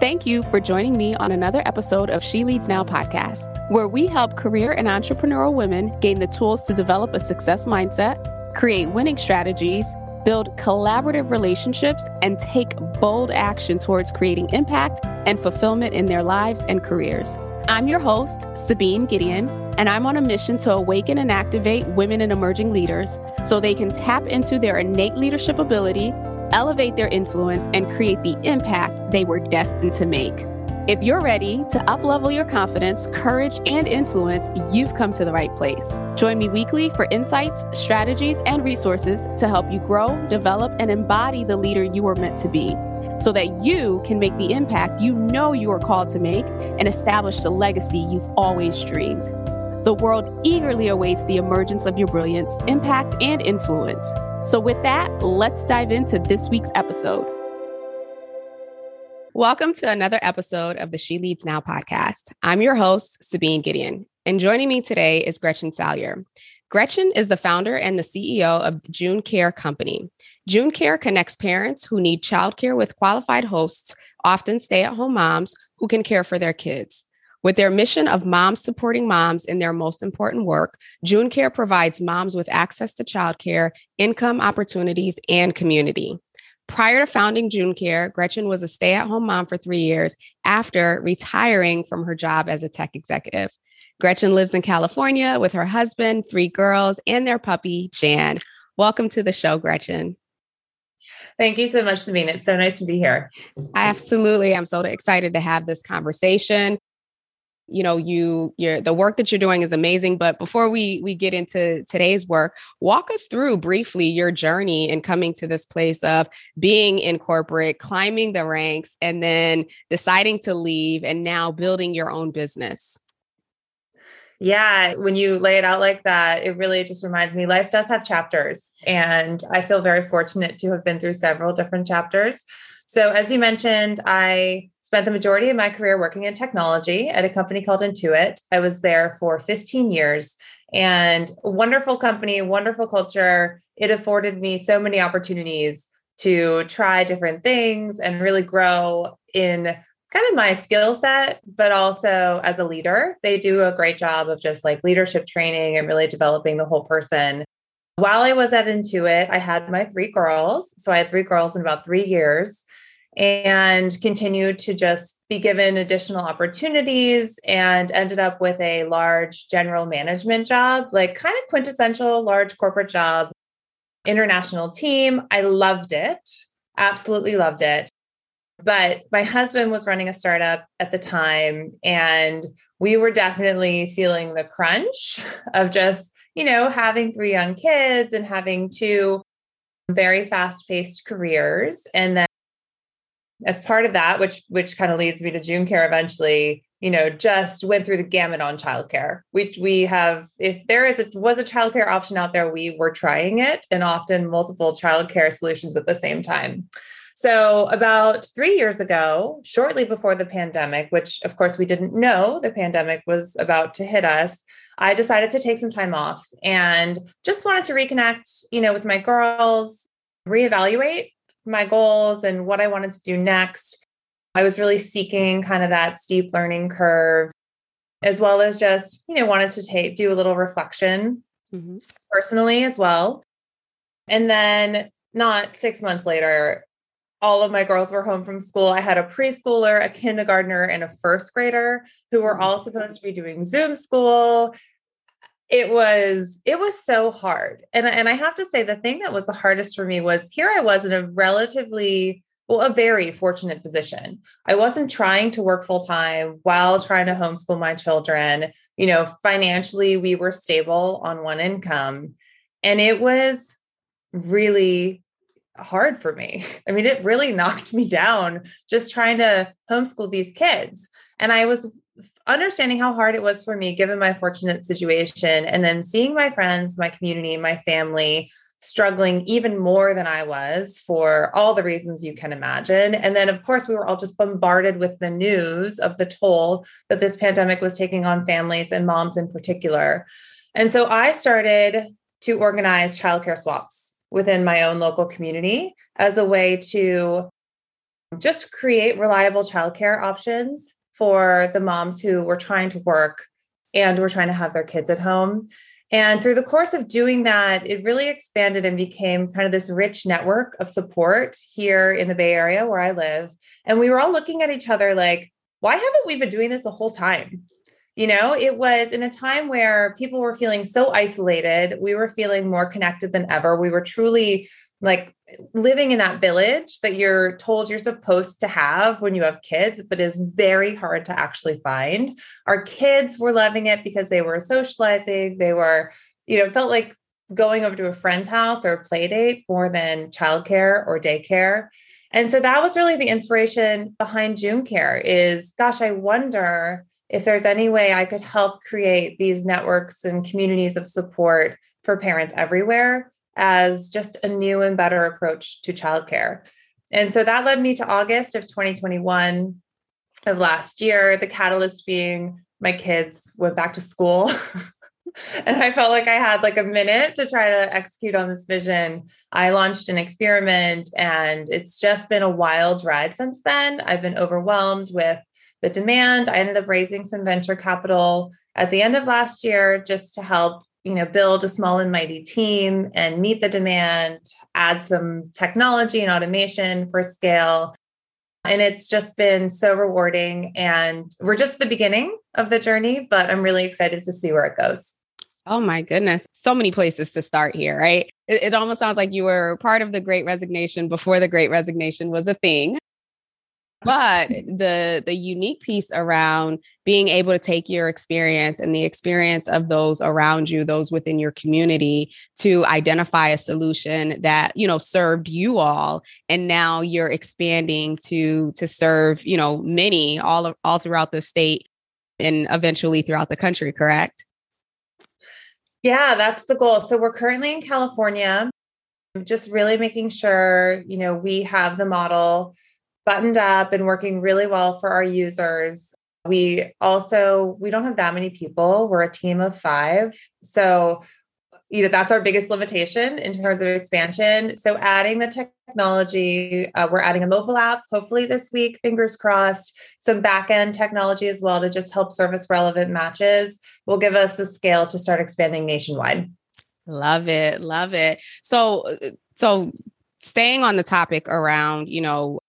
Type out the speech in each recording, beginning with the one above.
Thank you for joining me on another episode of She Leads Now podcast, where we help career and entrepreneurial women gain the tools to develop a success mindset, create winning strategies, build collaborative relationships, and take bold action towards creating impact and fulfillment in their lives and careers. I'm your host, Sabine Gideon, and I'm on a mission to awaken and activate women and emerging leaders so they can tap into their innate leadership ability elevate their influence, and create the impact they were destined to make. If you're ready to uplevel your confidence, courage, and influence, you've come to the right place. Join me weekly for insights, strategies, and resources to help you grow, develop, and embody the leader you were meant to be so that you can make the impact you know you are called to make and establish the legacy you've always dreamed. The world eagerly awaits the emergence of your brilliance, impact, and influence. So, with that, let's dive into this week's episode. Welcome to another episode of the She Leads Now podcast. I'm your host, Sabine Gideon, and joining me today is Gretchen Salyer. Gretchen is the founder and the CEO of the June Care Company. June Care connects parents who need childcare with qualified hosts, often stay at home moms who can care for their kids. With their mission of moms supporting moms in their most important work, June Care provides moms with access to childcare, income opportunities, and community. Prior to founding June Care, Gretchen was a stay at home mom for three years after retiring from her job as a tech executive. Gretchen lives in California with her husband, three girls, and their puppy, Jan. Welcome to the show, Gretchen. Thank you so much, Sabine. It's so nice to be here. Absolutely. I'm so excited to have this conversation you know you your the work that you're doing is amazing but before we we get into today's work walk us through briefly your journey in coming to this place of being in corporate climbing the ranks and then deciding to leave and now building your own business yeah, when you lay it out like that, it really just reminds me life does have chapters. And I feel very fortunate to have been through several different chapters. So, as you mentioned, I spent the majority of my career working in technology at a company called Intuit. I was there for 15 years and wonderful company, wonderful culture. It afforded me so many opportunities to try different things and really grow in kind of my skill set, but also as a leader. They do a great job of just like leadership training and really developing the whole person. While I was at Intuit, I had my three girls. So I had three girls in about three years and continued to just be given additional opportunities and ended up with a large general management job, like kind of quintessential large corporate job, international team. I loved it, absolutely loved it. But my husband was running a startup at the time, and we were definitely feeling the crunch of just, you know, having three young kids and having two very fast paced careers. And then as part of that, which which kind of leads me to June Care eventually, you know, just went through the gamut on childcare. Which we have, if there is a was a childcare option out there, we were trying it, and often multiple childcare solutions at the same time. So, about three years ago, shortly before the pandemic, which of course we didn't know the pandemic was about to hit us, I decided to take some time off and just wanted to reconnect, you know, with my girls, reevaluate my goals and what I wanted to do next. I was really seeking kind of that steep learning curve, as well as just, you know, wanted to take do a little reflection mm-hmm. personally as well. And then not six months later, all of my girls were home from school. I had a preschooler, a kindergartner, and a first grader who were all supposed to be doing Zoom school it was it was so hard. And and i have to say the thing that was the hardest for me was here i was in a relatively well a very fortunate position. I wasn't trying to work full time while trying to homeschool my children. You know financially we were stable on one income. And it was really hard for me. I mean it really knocked me down just trying to homeschool these kids. And i was understanding how hard it was for me given my fortunate situation and then seeing my friends my community my family struggling even more than i was for all the reasons you can imagine. And then of course we were all just bombarded with the news of the toll that this pandemic was taking on families and moms in particular. And so i started to organize childcare swaps within my own local community as a way to just create reliable childcare options for the moms who were trying to work and were trying to have their kids at home. And through the course of doing that, it really expanded and became kind of this rich network of support here in the Bay Area where I live. And we were all looking at each other like, why haven't we been doing this the whole time? You know, it was in a time where people were feeling so isolated. We were feeling more connected than ever. We were truly like living in that village that you're told you're supposed to have when you have kids, but is very hard to actually find. Our kids were loving it because they were socializing. They were, you know, felt like going over to a friend's house or a play date more than childcare or daycare. And so that was really the inspiration behind June Care is gosh, I wonder if there's any way I could help create these networks and communities of support for parents everywhere as just a new and better approach to childcare. And so that led me to August of 2021 of last year, the catalyst being my kids went back to school. and I felt like I had like a minute to try to execute on this vision. I launched an experiment and it's just been a wild ride since then. I've been overwhelmed with the demand. I ended up raising some venture capital at the end of last year just to help you know build a small and mighty team and meet the demand add some technology and automation for scale. And it's just been so rewarding. And we're just the beginning of the journey but i'm really excited to see where it goes. Oh my goodness. So many places to start here right? It, it almost sounds like you were part of the great resignation before the great resignation was a thing but the the unique piece around being able to take your experience and the experience of those around you those within your community to identify a solution that you know served you all and now you're expanding to to serve you know many all all throughout the state and eventually throughout the country correct? Yeah that's the goal. So we're currently in california just really making sure you know we have the model buttoned up and working really well for our users. We also we don't have that many people. We're a team of 5. So you know that's our biggest limitation in terms of expansion so adding the technology uh, we're adding a mobile app hopefully this week fingers crossed some back end technology as well to just help service relevant matches will give us the scale to start expanding nationwide love it love it so uh, so staying on the topic around you know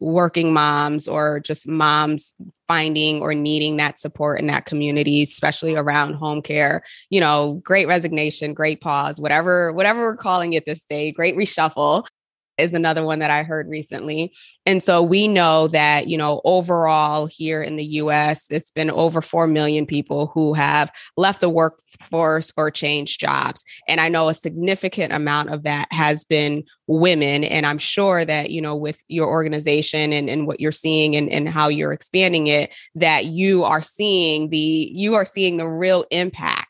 working moms or just moms finding or needing that support in that community especially around home care you know great resignation great pause whatever whatever we're calling it this day great reshuffle is another one that I heard recently. And so we know that, you know, overall here in the US, it's been over 4 million people who have left the workforce or changed jobs. And I know a significant amount of that has been women. And I'm sure that, you know, with your organization and, and what you're seeing and, and how you're expanding it, that you are seeing the, you are seeing the real impact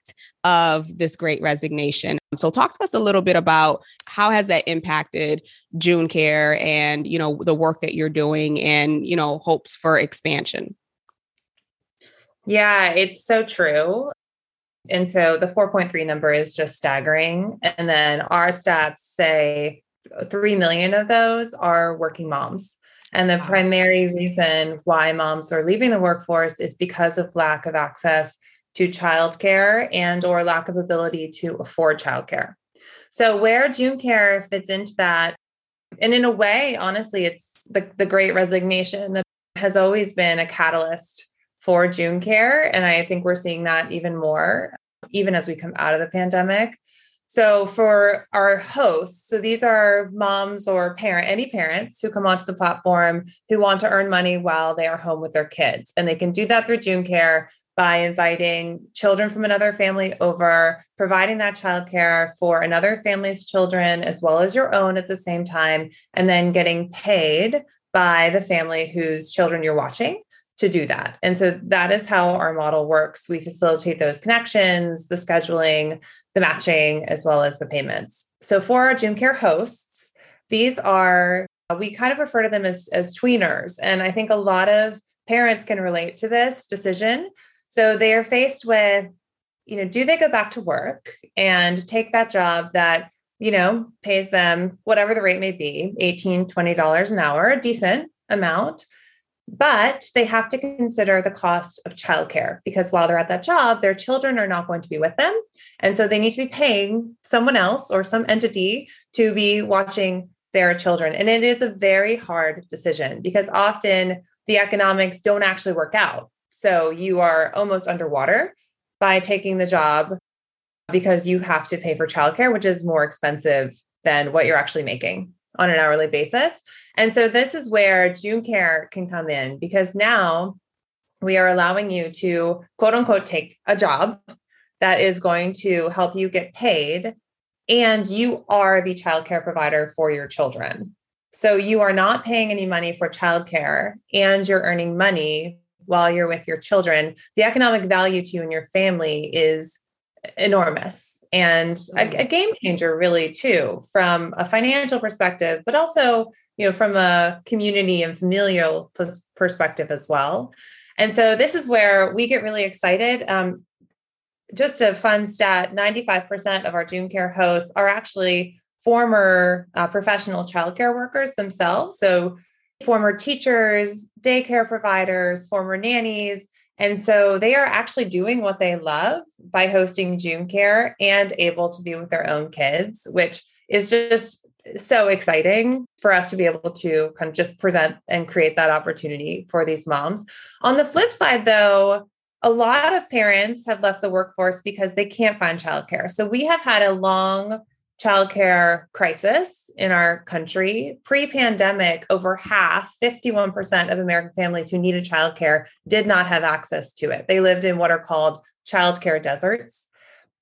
of this great resignation. So talk to us a little bit about how has that impacted June Care and, you know, the work that you're doing and, you know, hopes for expansion. Yeah, it's so true. And so the 4.3 number is just staggering. And then our stats say 3 million of those are working moms. And the primary reason why moms are leaving the workforce is because of lack of access to childcare and or lack of ability to afford childcare. So where June Care fits into that, and in a way, honestly, it's the, the great resignation that has always been a catalyst for June Care. And I think we're seeing that even more, even as we come out of the pandemic. So for our hosts, so these are moms or parent, any parents who come onto the platform who want to earn money while they are home with their kids. And they can do that through June Care by inviting children from another family over, providing that childcare for another family's children as well as your own at the same time, and then getting paid by the family whose children you're watching to do that. And so that is how our model works. We facilitate those connections, the scheduling, the matching, as well as the payments. So for our June Care hosts, these are, we kind of refer to them as, as tweeners. And I think a lot of parents can relate to this decision so they are faced with, you know, do they go back to work and take that job that, you know, pays them whatever the rate may be, 18, $20 an hour, a decent, amount but they have to consider the cost of childcare because while they're at that job, their children are not going to be with them. And so they need to be paying someone else or some entity to be watching their children. And it is a very hard decision because often the economics don't actually work out. So you are almost underwater by taking the job because you have to pay for childcare, which is more expensive than what you're actually making on an hourly basis. And so this is where June Care can come in because now we are allowing you to quote unquote take a job that is going to help you get paid and you are the childcare provider for your children. So you are not paying any money for childcare and you're earning money while you're with your children. The economic value to you and your family is enormous. And a, a, game changer really too from a financial perspective but also you know from a community and familial perspective as well. And so this is where we get really excited. Um, just a fun stat 95% of our june care hosts are actually former uh, professional childcare workers themselves. So former teachers daycare providers former nannies and so they are actually doing what they love by hosting June Care and able to be with their own kids, which is just so exciting for us to be able to kind of just present and create that opportunity for these moms. On the flip side, though, a lot of parents have left the workforce because they can't find childcare. So we have had a long childcare crisis in our country. Pre pandemic, over half, 51% of American families who needed childcare did not have access to it. They lived in what are called childcare deserts.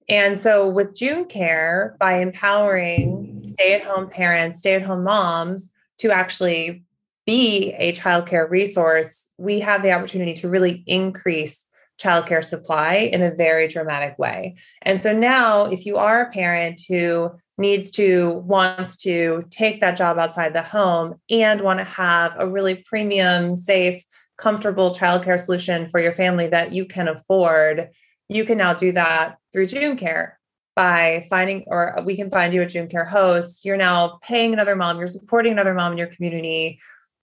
And so, with June Care, by empowering stay at home parents, stay at home moms to actually be a childcare resource, we have the opportunity to really increase childcare supply in a very dramatic way. And so now, if you are a parent who needs to, wants to take that job outside the home and want to have a really premium, safe, comfortable childcare solution for your family that you can afford, you can now do that through June Care by finding, or we can find you a June Care host. You're now paying another mom, you're supporting another mom in your community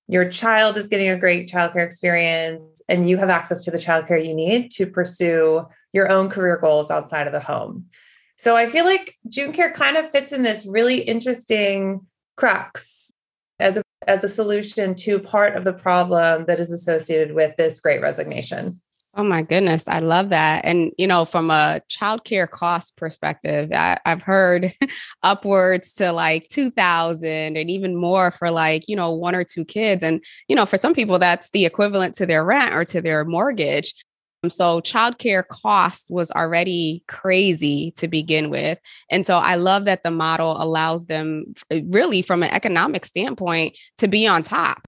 your child is getting a great childcare experience and you have access to the childcare you need to pursue your own career goals outside of the home. So I feel like June Care kind of fits in this really interesting crux as a as a solution to part of the problem that is associated with this great resignation. Oh my goodness, I love that. And you know, from a childcare cost perspective, I, have heard upwards to like two thousand and even more for like you know one or two kids. And you know, for some people, that's the equivalent to their rent or to their mortgage. Um, so childcare cost was already crazy to begin with. And so I love that the model allows them really from an economic standpoint to be on top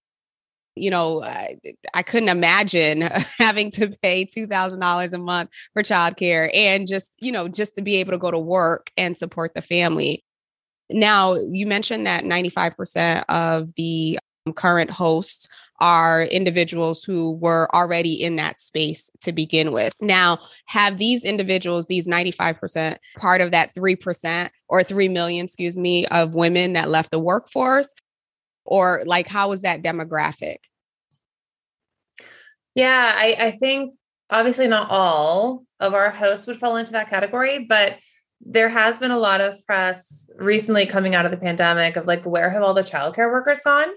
you know, I, I couldn't imagine having to pay $2,000 a month for childcare and just, you know, just to be able to go to work and support the family. Now, you mentioned that 95% of the um, current hosts are individuals who were already in that space to begin with. Now, have these individuals, these 95%, part of that 3% or 3 million, excuse me, of women that left the workforce? Or like how is that demographic? Yeah I, I think obviously not all of our hosts would fall into that category but there has been a lot of press recently coming out of the pandemic of like where have all the childcare workers gone?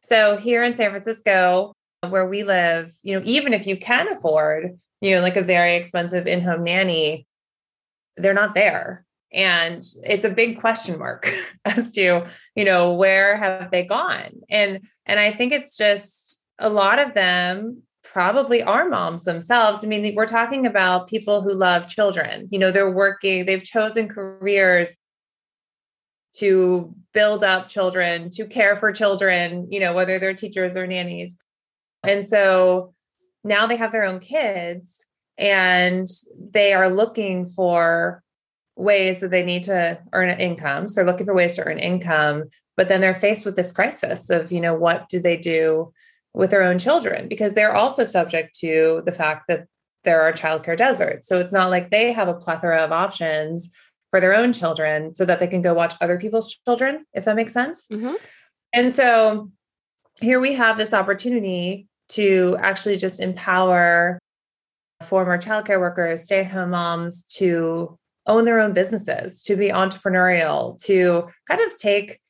So here in san francisco where we live you know even if you can afford you know like a very expensive in-home nanny they're not there and it's a big question mark as to you know where have they gone? And and i think it's just a lot of them probably are moms themselves. I mean we're talking about people who love children. You know they're working they've chosen careers to build up children to care for children you know whether they're teachers or nannies. And so now they have their own kids and they are looking for ways that they need to earn an income. So they're looking for ways to earn income, but then they're faced with this crisis of, you know, what do they do with their own children? Because they're also subject to the fact that there are childcare deserts. So it's not like they have a plethora of options for their own children so that they can go watch other people's children, if that makes sense. Mm-hmm. And so here we have this opportunity to actually just empower former childcare workers, stay at home moms to own their own businesses, to be entrepreneurial, to kind of take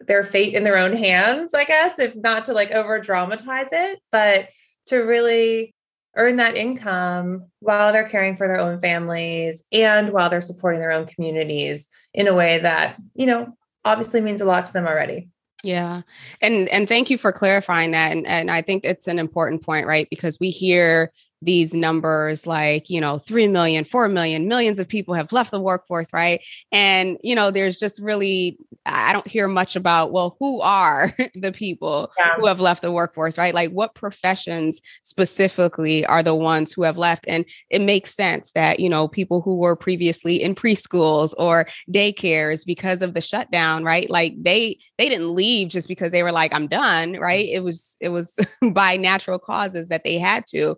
their fate in their own hands, I guess, if not to like over dramatize it, but to really earn that income while they're caring for their own families and while they're supporting their own communities in a way that, you know, obviously means a lot to them already. Yeah. And and thank you for clarifying that. And and I think it's an important point, right? Because we hear these numbers like you know 3 million 4 million millions of people have left the workforce right? And you know there's just really i don't hear much about well who are the people yeah. who have left the workforce right? Like what professions specifically are the ones who have left? And it makes sense that you know people who were previously in preschools or daycares because of the shutdown right? Like they they didn't leave just because they were like i'm done right? Mm. It was it was by natural causes that they had to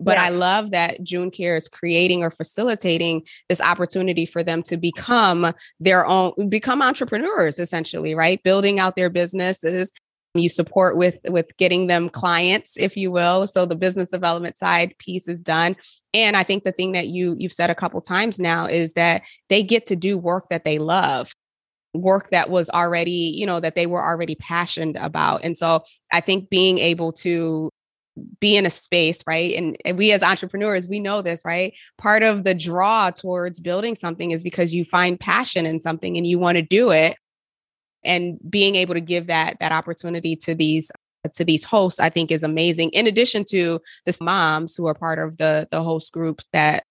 but yeah. I love that June Care is creating or facilitating this opportunity for them to become their own, become entrepreneurs essentially, right? Building out their businesses. You support with with getting them clients, if you will. So the business development side piece is done. And I think the thing that you you've said a couple times now is that they get to do work that they love work that was already you know that they were already passionate about and so i think being able to be in a space, right? And, and, we as entrepreneurs, we know this, right? Part of the draw towards building something is because you find passion in something and you want to do it. And being able to give that that opportunity to these to these hosts, I think is amazing. In addition to the moms who are part of the the host groups that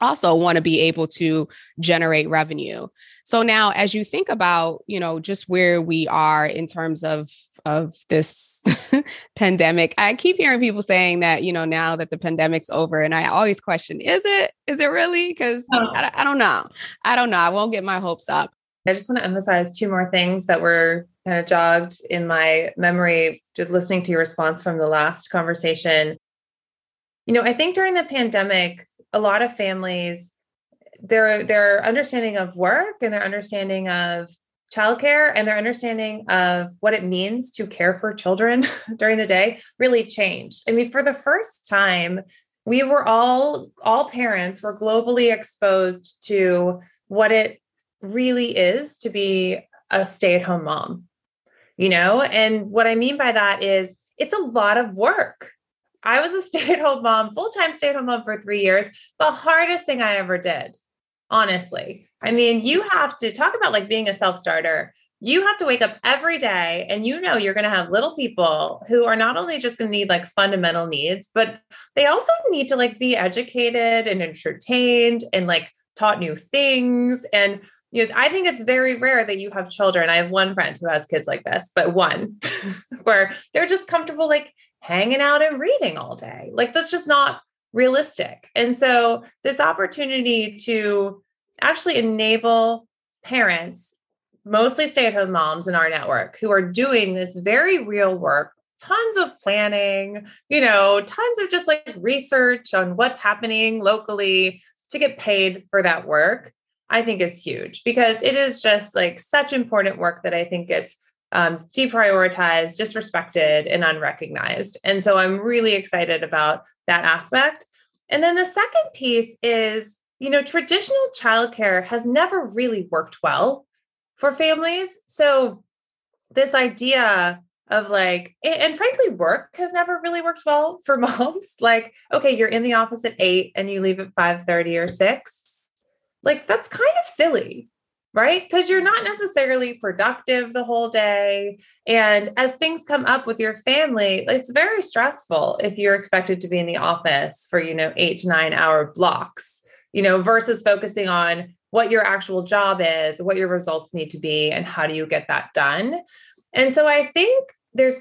also want to be able to generate revenue. So now as you think about, you know, just where we are in terms of of this pandemic, I keep hearing people saying that, you know, now that the pandemic's over and I always question, is it is it really cuz oh. I, I don't know. I don't know. I won't get my hopes up. I just want to emphasize two more things that were kind of jogged in my memory just listening to your response from the last conversation. You know, I think during the pandemic a lot of families their their understanding of work and their understanding of childcare and their understanding of what it means to care for children during the day really changed. I mean, for the first time, we were all all parents were globally exposed to what it really is to be a stay-at-home mom. You know, and what I mean by that is it's a lot of work. I was a stay at home mom, full time stay at home mom for three years. The hardest thing I ever did, honestly. I mean, you have to talk about like being a self starter. You have to wake up every day and you know you're going to have little people who are not only just going to need like fundamental needs, but they also need to like be educated and entertained and like taught new things. And you know, I think it's very rare that you have children. I have one friend who has kids like this, but one where they're just comfortable like hanging out and reading all day. Like that's just not realistic. And so this opportunity to actually enable parents, mostly stay-at-home moms in our network who are doing this very real work, tons of planning, you know, tons of just like research on what's happening locally to get paid for that work. I think is huge because it is just like such important work that I think it's um, deprioritized, disrespected, and unrecognized. And so I'm really excited about that aspect. And then the second piece is, you know, traditional childcare has never really worked well for families. So this idea of like, and frankly, work has never really worked well for moms. like, okay, you're in the office at eight and you leave at 5 30 or 6. Like, that's kind of silly right? Because you're not necessarily productive the whole day. And as things come up with your family, it's very stressful if you're expected to be in the office for, you know, eight to nine hour blocks, you know, versus focusing on what your actual job is, what your results need to be, and how do you get that done. And so I think there's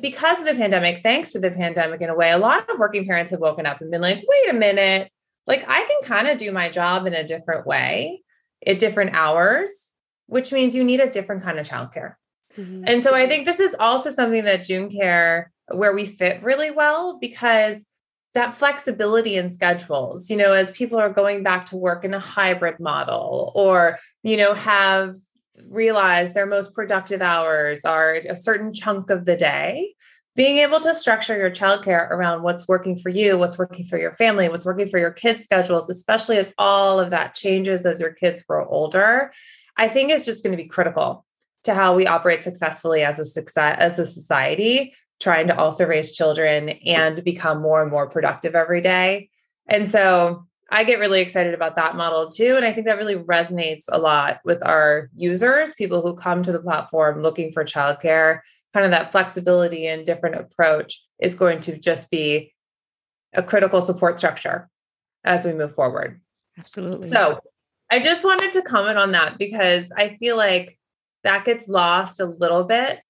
because of the pandemic, thanks to the pandemic in a way, a lot of working parents have woken up and been like, wait a minute, like I can kind of do my job in a different way at different hours, which means you need a different kind of childcare. Mm-hmm. And so I think this is also something that June Care, where we fit really well because that flexibility in schedules, you know, as people are going back to work in a hybrid model or, you know, have realized their most productive hours are a certain chunk of the day being able to structure your childcare around what's working for you, what's working for your family, what's working for your kids' schedules, especially as all of that changes as your kids grow older, I think is just going to be critical to how we operate successfully as a success as a society, trying to also raise children and become more and more productive every day. And so I get really excited about that model too. And I think that really resonates a lot with our users, people who come to the platform looking for childcare kind of that flexibility and different approach is going to just be a critical support structure as we move forward. Absolutely. So I just wanted to comment on that because I feel like that gets lost a little bit.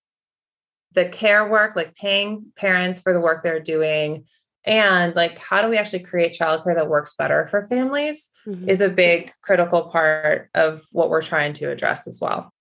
The care work, like paying parents for the work they're doing, and like how do we actually create childcare that works better for families mm-hmm. is a big critical part of what we're trying to address as well.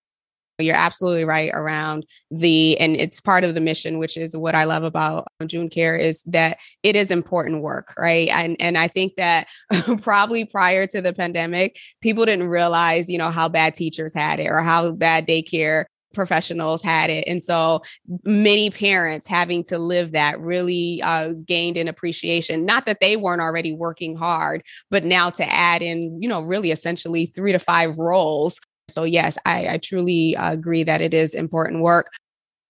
You're absolutely right around the, and it's part of the mission, which is what I love about June Care is that it is important work, right? And and I think that probably prior to the pandemic, people didn't realize, you know, how bad teachers had it or how bad daycare professionals had it. And so many parents having to live that really uh, gained an appreciation. Not that they weren't already working hard, but now to add in, you know, really essentially three to five roles so, yes, I, I truly agree that it is important work.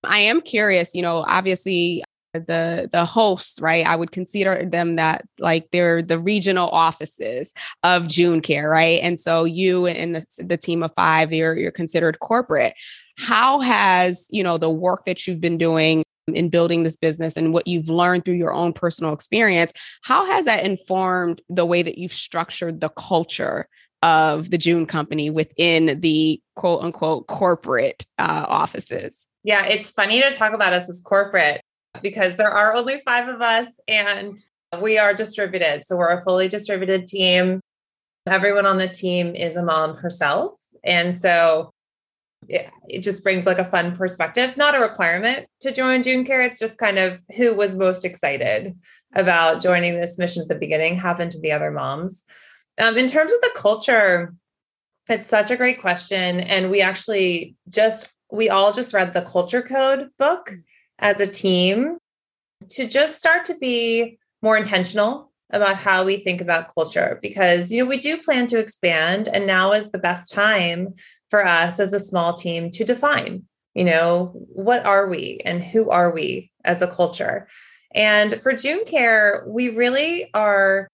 I am curious, you know, obviously uh, the the hosts right? I would consider them that like they're the regional offices of june care right? And so you and the, the team of five you're you're considered corporate. How has you know the work that you've been doing in building this business and what you've learned through your own personal experience how has that informed the way that you've structured the culture of the June company within the quote unquote corporate uh, offices. Yeah, it's funny to talk about us as corporate because there are only five of us and we are distributed. So we're a fully distributed team. Everyone on the team is a mom herself. And so it, it just brings like a fun perspective, not a requirement to join June Care. It's just kind of who was most excited about joining this mission at the beginning happened to be other moms. Um, in terms of the culture, it's such a great question. And we actually just, we all just read the culture code book as a team to just start to be more intentional about how we think about culture because you know we do plan to expand and now is the best time for us as a small team to define you know what are we and who are we as a culture and for june care we really are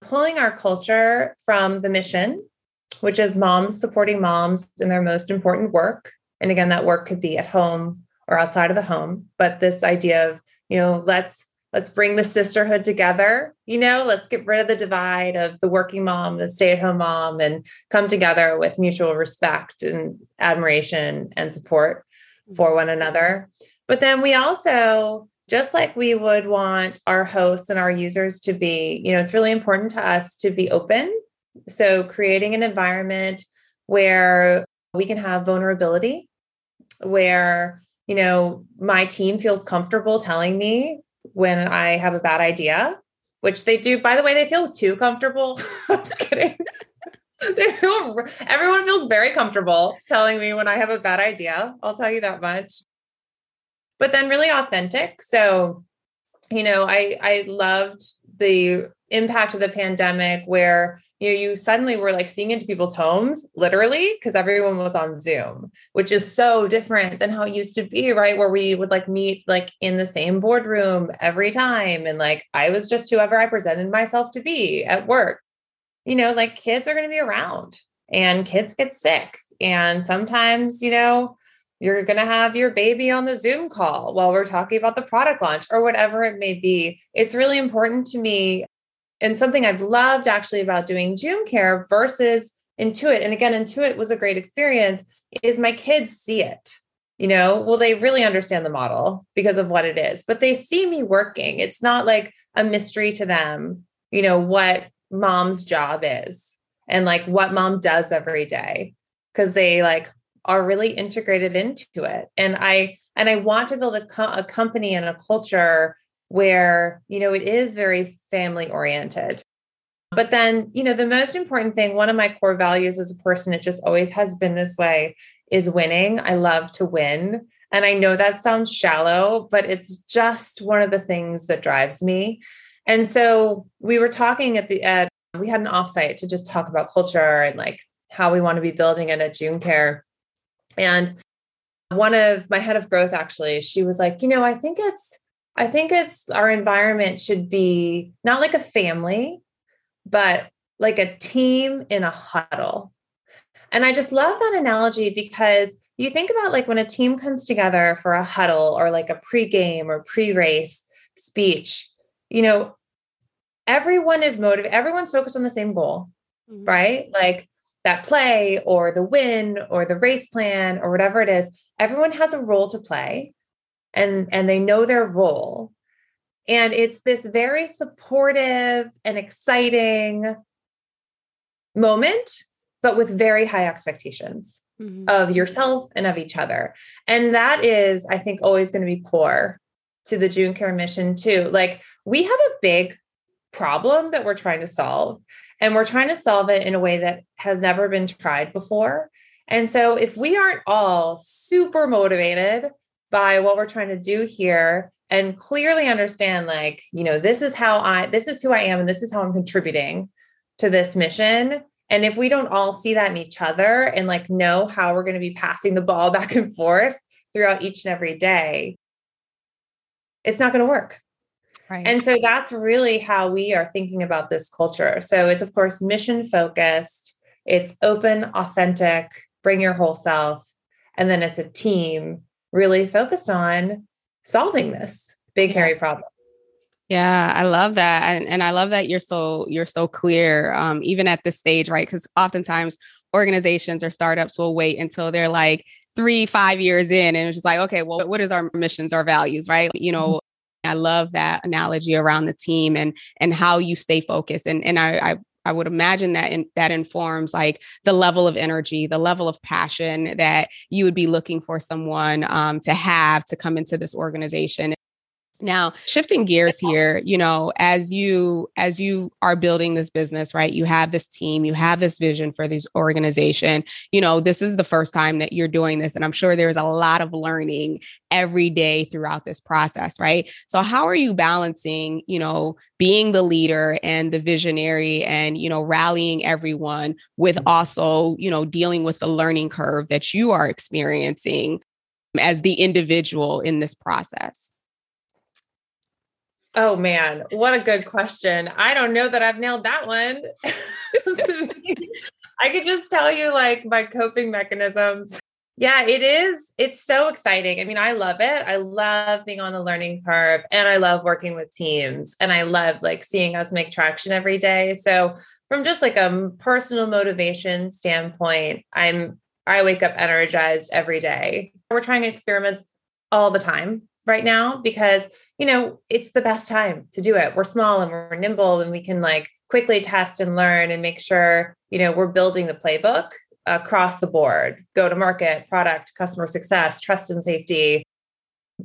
pulling our culture from the mission, which is moms supporting moms in their most important work. And again, that work could be at home or outside of the home, but this idea of, you know, let's let's bring the sisterhood together, you know, let's get rid of the divide of the working mom, the stay-at-home mom and come together with mutual respect and admiration and support mm-hmm. for one another. But then we also just like we would want our hosts and our users to be, you know, it's really important to us to be open. So, creating an environment where we can have vulnerability, where, you know, my team feels comfortable telling me when I have a bad idea, which they do. By the way, they feel too comfortable. I'm just kidding. they feel, everyone feels very comfortable telling me when I have a bad idea. I'll tell you that much but then really authentic. So, you know, I I loved the impact of the pandemic where you know you suddenly were like seeing into people's homes literally because everyone was on zoom which is so different than how it used to be right where we would like meet like in the same boardroom every time and like i was just whoever i presented myself to be at work you know like kids are going to be around and kids get sick and sometimes you know you're going to have your baby on the Zoom call while we're talking about the product launch or whatever it may be. It's really important to me and something I've loved actually about doing June Care versus Intuit. And again, Intuit was a great experience is my kids see it. You know, well, they really understand the model because of what it is, but they see me working. It's not like a mystery to them, you know, what mom's job is and like what mom does every day because they like are really integrated into it and i and i want to build a, co- a company and a culture where you know it is very family oriented but then you know the most important thing one of my core values as a person it just always has been this way is winning. I love to win. And I know that sounds shallow, but it's just one of the things that drives me. And so we were talking at the at we had an offsite to just talk about culture and like how we want to be building it at June Care. And one of my head of growth actually, she was like, you know, I think it's I think it's our environment should be not like a family, but like a team in a huddle. And I just love that analogy because you think about like when a team comes together for a huddle or like a pre-game or pre-race speech, you know, everyone is motivated, everyone's focused on the same goal, mm-hmm. right? Like that play or the win or the race plan or whatever it is, everyone has a role to play and and they know their role. And it's this very supportive and exciting moment, but with very high expectations mm-hmm. of yourself and of each other. And that is, I think, always going to be core to the June Care mission, too. Like, we have a big problem that we're trying to solve, and we're trying to solve it in a way that has never been tried before. And so, if we aren't all super motivated by what we're trying to do here and clearly understand, like, you know, this is how I, this is who I am, and this is how I'm contributing to this mission, and if we don't all see that in each other and like know how we're going to be passing the ball back and forth throughout each and every day, it's not going to work. Right. And so that's really how we are thinking about this culture. So it's, of course, mission focused, it's open, authentic, bring your whole self. And then it's a team really focused on solving this big, hairy problem. Yeah, I love that. And, and I love that you're so you're so clear um, even at this stage, right? Because oftentimes organizations or startups will wait until they're like three, five years in and it's just like, okay, well, what is our missions, our values, right? You know, mm-hmm. I love that analogy around the team and and how you stay focused. And and I, I I would imagine that in, that informs like the level of energy, the level of passion that you would be looking for someone um, to have to come into this organization. Now, shifting gears here, you know, as you as you are building this business, right? You have this team, you have this vision for this organization. You know, this is the first time that you're doing this and I'm sure there's a lot of learning every day throughout this process, right? So how are you balancing, you know, being the leader and the visionary and, you know, rallying everyone with mm-hmm. also, you know, dealing with the learning curve that you are experiencing as the individual in this process? Oh man, what a good question. I don't know that I've nailed that one. I could just tell you like my coping mechanisms. Yeah, it is. It's so exciting. I mean, I love it. I love being on the learning curve and I love working with teams and I love like seeing us make traction every day. So, from just like a personal motivation standpoint, I'm I wake up energized every day. We're trying experiments all the time right now because you know it's the best time to do it. We're small and we're nimble and we can like quickly test and learn and make sure you know we're building the playbook across the board go to market product customer success trust and safety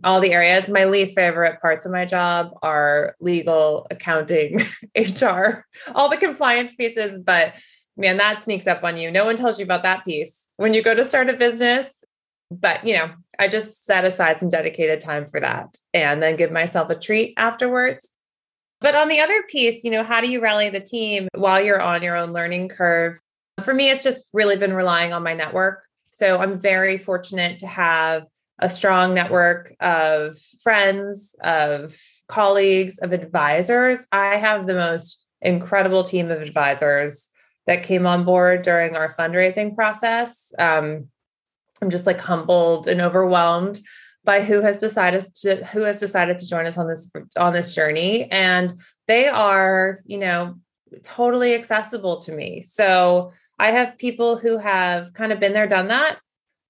all the areas. My least favorite parts of my job are legal accounting hr all the compliance pieces but man that sneaks up on you. No one tells you about that piece when you go to start a business but you know i just set aside some dedicated time for that and then give myself a treat afterwards. But on the other piece you know how do you rally the team while you're on your own learning curve? For me it's just really been relying on my network. So i'm very fortunate to have a strong network of friends of colleagues of advisors. I have the most incredible team of advisors that came on board during our fundraising process. Um, I'm just like humbled and overwhelmed by who has decided to who has decided to join us on this on this journey. And they are you know totally accessible to me. So i have people who have kind of been there done that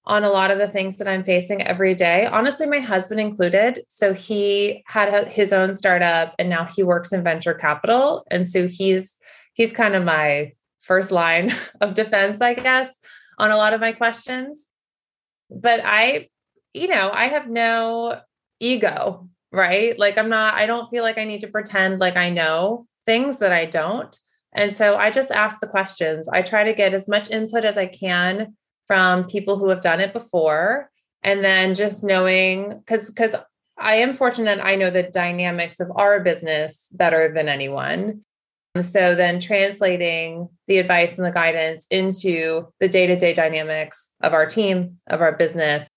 on a lot of the things that i'm facing every day honestly my husband included. So he had his own startup and now he works in venture capital. And so he's he's kind of my first line of defense i guess on a lot of my questions but I, you know, I have no ego, right? Like I'm not, I don't feel like I need to pretend like I know things that I don't. And so I just ask the questions. I try to get as much input as I can from people who have done it before and then just knowing because because I am fortunate I know the dynamics of our business better than anyone. So then translating the advice and the guidance into the day-to-day dynamics of our team, of our business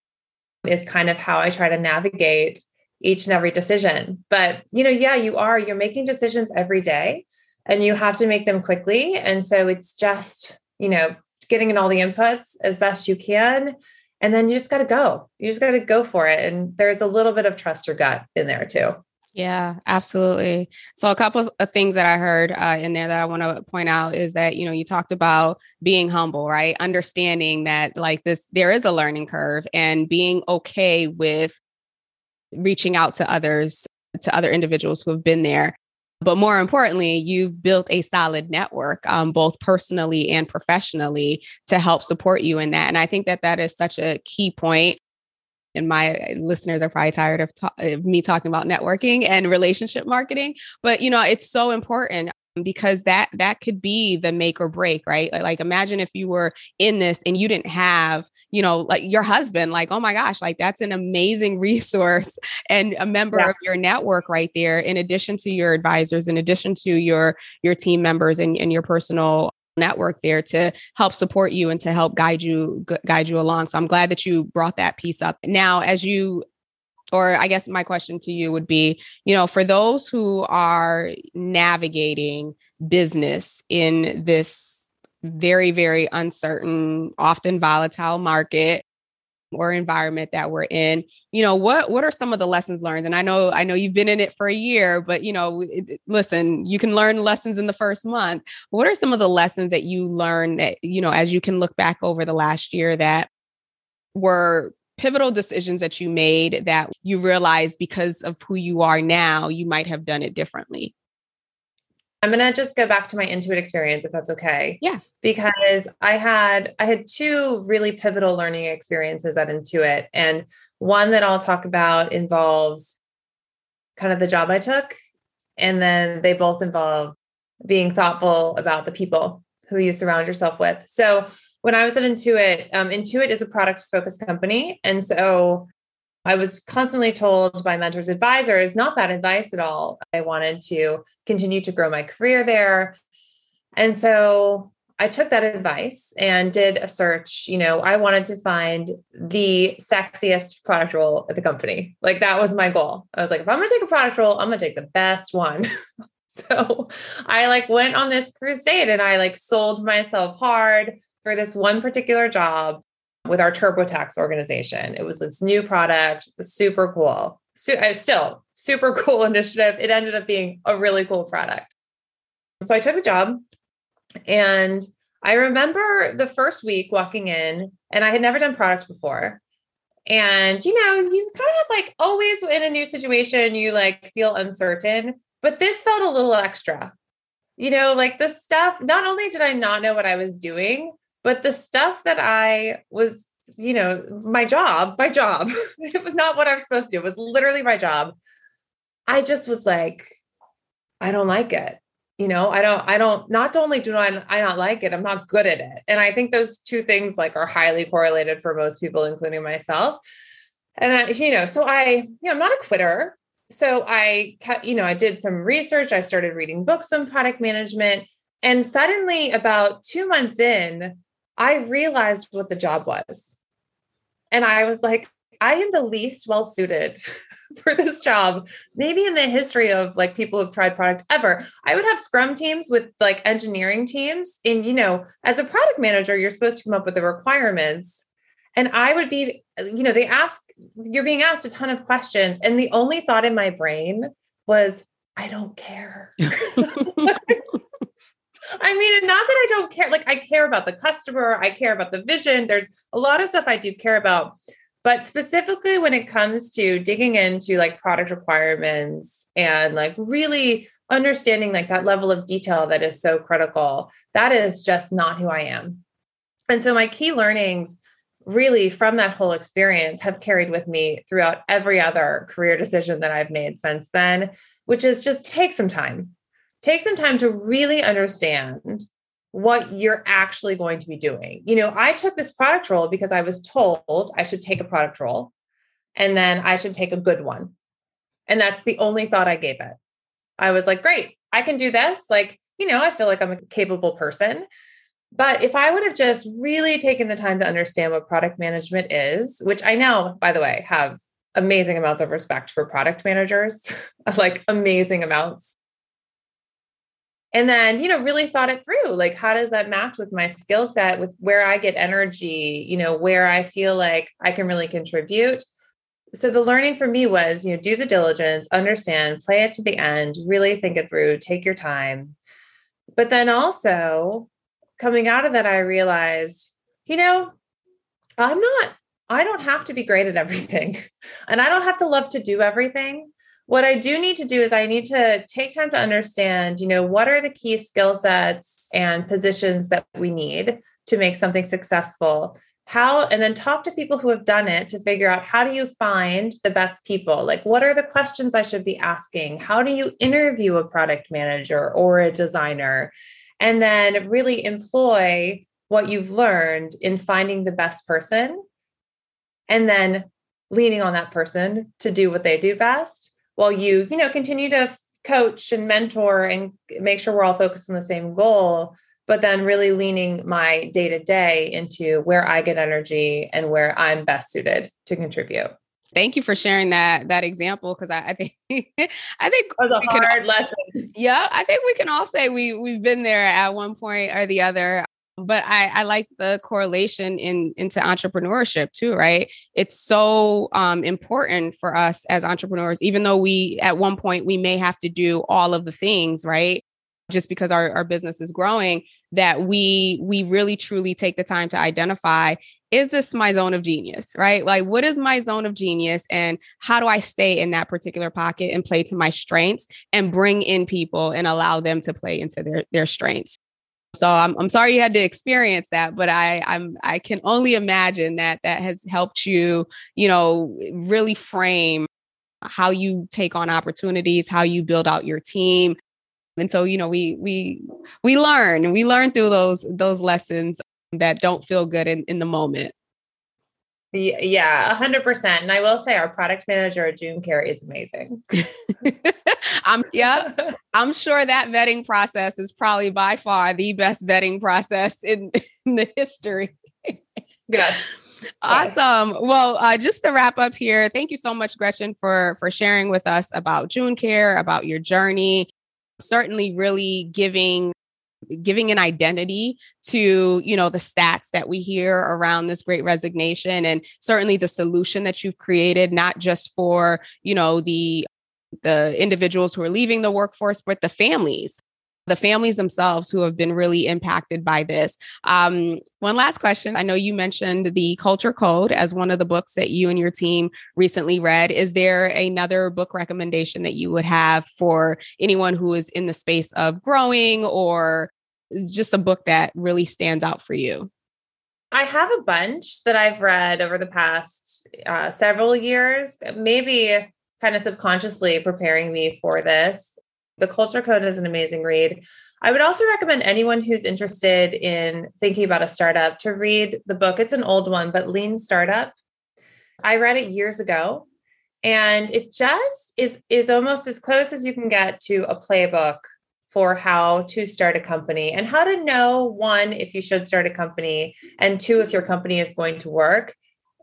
is kind of how I try to navigate each and every decision. But you know, yeah, you are you're making decisions every day and you have to make them quickly and so it's just, you know, getting in all the inputs as best you can and then you just got to go. You just got to go for it. And there's a little bit of trust your gut in there too. Yeah, absolutely. So, a couple of things that I heard uh, in there that I want to point out is that, you know, you talked about being humble, right? Understanding that, like, this, there is a learning curve and being okay with reaching out to others, to other individuals who have been there. But more importantly, you've built a solid network, um, both personally and professionally, to help support you in that. And I think that that is such a key point. And my listeners are probably tired of, ta- of me talking about networking and relationship marketing, but you know, it's so important because that that could be the make or break right like imagine if you were in this and you didn't have you know like your husband like oh my gosh like that's an amazing resource and a member yeah. of your network right there in addition to your advisors in addition to your your team members and, and your personal network there to help support you and to help guide you guide you along. So i'm glad that you brought that piece up. Now as you or I guess my question to you would be, you know, for those who are navigating business in this very, very uncertain, often volatile market or environment that we're in you know what what are some of the lessons learned and i know i know you've been in it for a year but you know listen you can learn lessons in the first month what are some of the lessons that you learned that you know as you can look back over the last year that were pivotal decisions that you made that you realize because of who you are now, you might have done it differently? I'm going to just go back to my Intuit experience if that's okay. Yeah. Because I had I had two really pivotal learning experiences at Intuit and one that I'll talk about involves kind of the job I took and then they both involve being thoughtful about the people who you surround yourself with. So when I was at Intuit, um, Intuit is a product focused company. And so I was constantly told by mentors, advisors, not bad advice at all. I wanted to continue to grow my career there. And so I took that advice and did a search. You know, I wanted to find the sexiest product role at the company. Like that was my goal. I was like, if I'm going to take a product role, I'm going to take the best one. so I like went on this crusade and I like sold myself hard for this one particular job with our TurboTax organization. It was this new product, super cool. So, uh, still super cool initiative. It ended up being a really cool product. So I took the job and I remember the first week walking in and I had never done product before. And you know, you kind of like always in a new situation, you like feel uncertain, but this felt a little extra. You know, like the stuff, not only did I not know what I was doing, but the stuff that I was, you know, my job, my job, it was not what I was supposed to do. It was literally my job. I just was like, I don't like it. You know, I don't, I don't, not only do I, I not like it, I'm not good at it. And I think those two things like are highly correlated for most people, including myself. And I, you know, so I, you know, I'm not a quitter. So I, you know, I did some research. I started reading books on product management. And suddenly, about two months in, I realized what the job was. And I was like, I am the least well suited for this job, maybe in the history of like people who've tried product ever. I would have scrum teams with like engineering teams. And, you know, as a product manager, you're supposed to come up with the requirements. And I would be, you know, they ask, you're being asked a ton of questions. And the only thought in my brain was, I don't care. Mean, not that I don't care. Like, I care about the customer, I care about the vision. There's a lot of stuff I do care about. But specifically when it comes to digging into like product requirements and like really understanding like that level of detail that is so critical, that is just not who I am. And so my key learnings really from that whole experience have carried with me throughout every other career decision that I've made since then, which is just take some time take some time to really understand what you're actually going to be doing. You know, I took this product role because I was told I should take a product role and then I should take a good one. And that's the only thought I gave it. I was like, great, I can do this. Like, you know, I feel like I'm a capable person. But if I would have just really taken the time to understand what product management is, which I now, by the way, have amazing amounts of respect for product managers, like amazing amounts and then you know really thought it through like how does that match with my skill set with where i get energy you know where i feel like i can really contribute? So the learning for me was you know do the diligence understand play it to the end really think it through take your time. But then also coming out of that i realized you know i'm not i don't have to be great at everything and i don't have to love to do everything what I do need to do is I need to take time to understand, you know, what are the key skill sets and positions that we need to make something successful. How, and then talk to people who have done it to figure out how do you find the best people? Like, what are the questions I should be asking? How do you interview a product manager or a designer? And then really employ what you've learned in finding the best person and then leaning on that person to do what they do best while you you know continue to coach and mentor and make sure we're all focused on the same goal but then really leaning my day to day into where i get energy and where i'm best suited to contribute thank you for sharing that that example because I, I, think I think it was a hard can, lesson. Yeah, I think we can all say we we've been there at one point or the other but I, I like the correlation in into entrepreneurship too, right? It's so um, important for us as entrepreneurs, even though we at one point we may have to do all of the things, right? Just because our, our business is growing, that we we really truly take the time to identify is this my zone of genius, right? Like, what is my zone of genius, and how do I stay in that particular pocket and play to my strengths and bring in people and allow them to play into their their strengths? So I'm, I'm sorry you had to experience that, but I I'm I can only imagine that that has helped you, you know, really frame how you take on opportunities, how you build out your team. And so, you know, we we we learn and we learn through those those lessons that don't feel good in, in the moment. Yeah, hundred percent. And I will say our product manager at June Care is amazing. I'm yeah, I'm sure that vetting process is probably by far the best vetting process in, in the history. yes. Awesome. Well, uh, just to wrap up here, thank you so much, Gretchen, for for sharing with us about June Care, about your journey. Certainly, really giving giving an identity to you know the stats that we hear around this great resignation and certainly the solution that you've created not just for you know the the individuals who are leaving the workforce but the families the families themselves who have been really impacted by this. Um, one last question. I know you mentioned the Culture Code as one of the books that you and your team recently read. Is there another book recommendation that you would have for anyone who is in the space of growing or just a book that really stands out for you? I have a bunch that I've read over the past uh, several years, maybe kind of subconsciously preparing me for this. The Culture Code is an amazing read. I would also recommend anyone who's interested in thinking about a startup to read the book. It's an old one, but Lean Startup. I read it years ago and it just is is almost as close as you can get to a playbook for how to start a company and how to know one, if you should start a company, and two, if your company is going to work.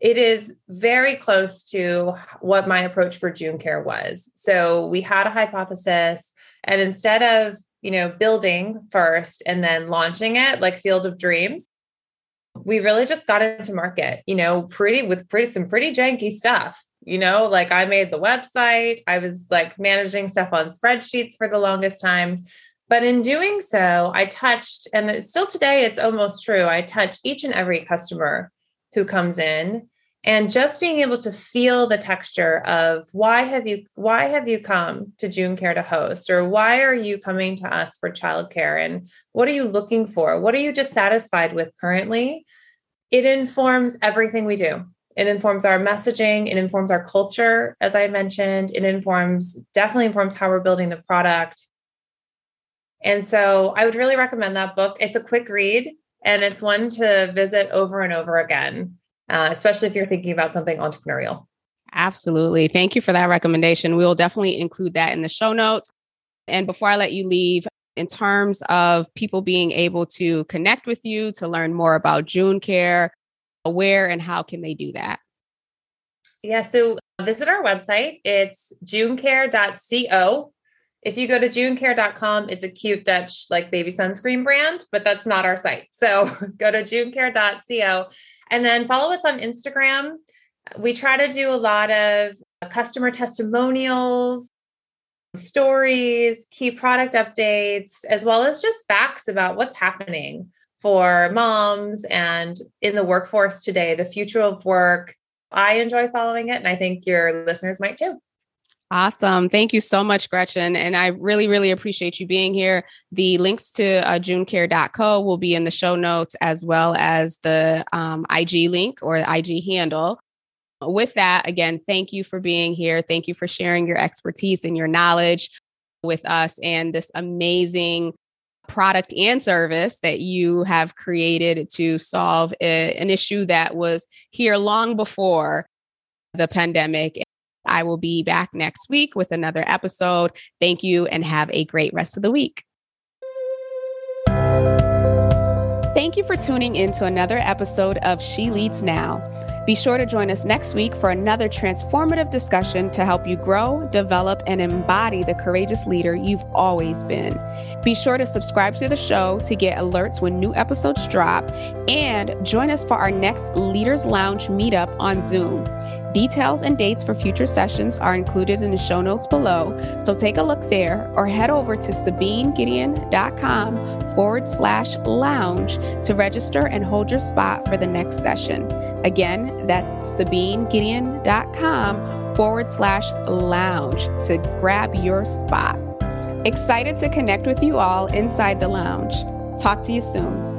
It is very close to what my approach for June Care was. So we had a hypothesis, and instead of you know building first and then launching it like Field of Dreams, we really just got into market. You know, pretty with pretty some pretty janky stuff you know like i made the website i was like managing stuff on spreadsheets for the longest time but in doing so i touched and still today it's almost true i touch each and every customer who comes in. And just being able to feel the texture of why have you why have you come to june care to host? or why are you coming to us for childcare? And what are you looking for? What are you dissatisfied with currently? It informs everything we do. It informs our messaging. It informs our culture as i mentioned. It informs definitely informs how we're building the product And so I would really recommend that book. It's a quick read and it's one to visit over and over again, uh, especially if you're thinking about something entrepreneurial. Absolutely. Thank you for that recommendation. We will definitely include that in the show notes. And before I let you leave, in terms of people being able to connect with you to learn more about June Care, where and how can they do that? Yeah, so visit our website. It's junecare.co. If you go to junecare.com, it's a cute Dutch like baby sunscreen brand, but that's not our site. So go to junecare.co and then follow us on Instagram. We try to do a lot of uh, customer testimonials, stories, key product updates, as well as just facts about what's happening for moms and in the workforce today, the future of work. I enjoy following it, and I think your listeners might too. Awesome. Thank you so much, Gretchen. And I really, really appreciate you being here. The links to uh, junecare.co will be in the show notes as well as the um, IG link or IG handle. With that, again, thank you for being here. Thank you for sharing your expertise and your knowledge with us and this amazing product and service that you have created to solve a, an issue that was here long before the pandemic. I will be back next week with another episode. Thank you and have a great rest of the week. Thank you for tuning in to another episode of She Leads Now. Be sure to join us next week for another transformative discussion to help you grow, develop, and embody the courageous leader you've always been. Be sure to subscribe to the show to get alerts when new episodes drop, and join us for our next Leaders Lounge meetup on Zoom. Details and dates for future sessions are included in the show notes below, so take a look there or head over to sabinegideon.com forward slash lounge to register and hold your spot for the next session. Again, that's sabinegideon.com forward slash lounge to grab your spot. Excited to connect with you all inside the lounge. Talk to you soon.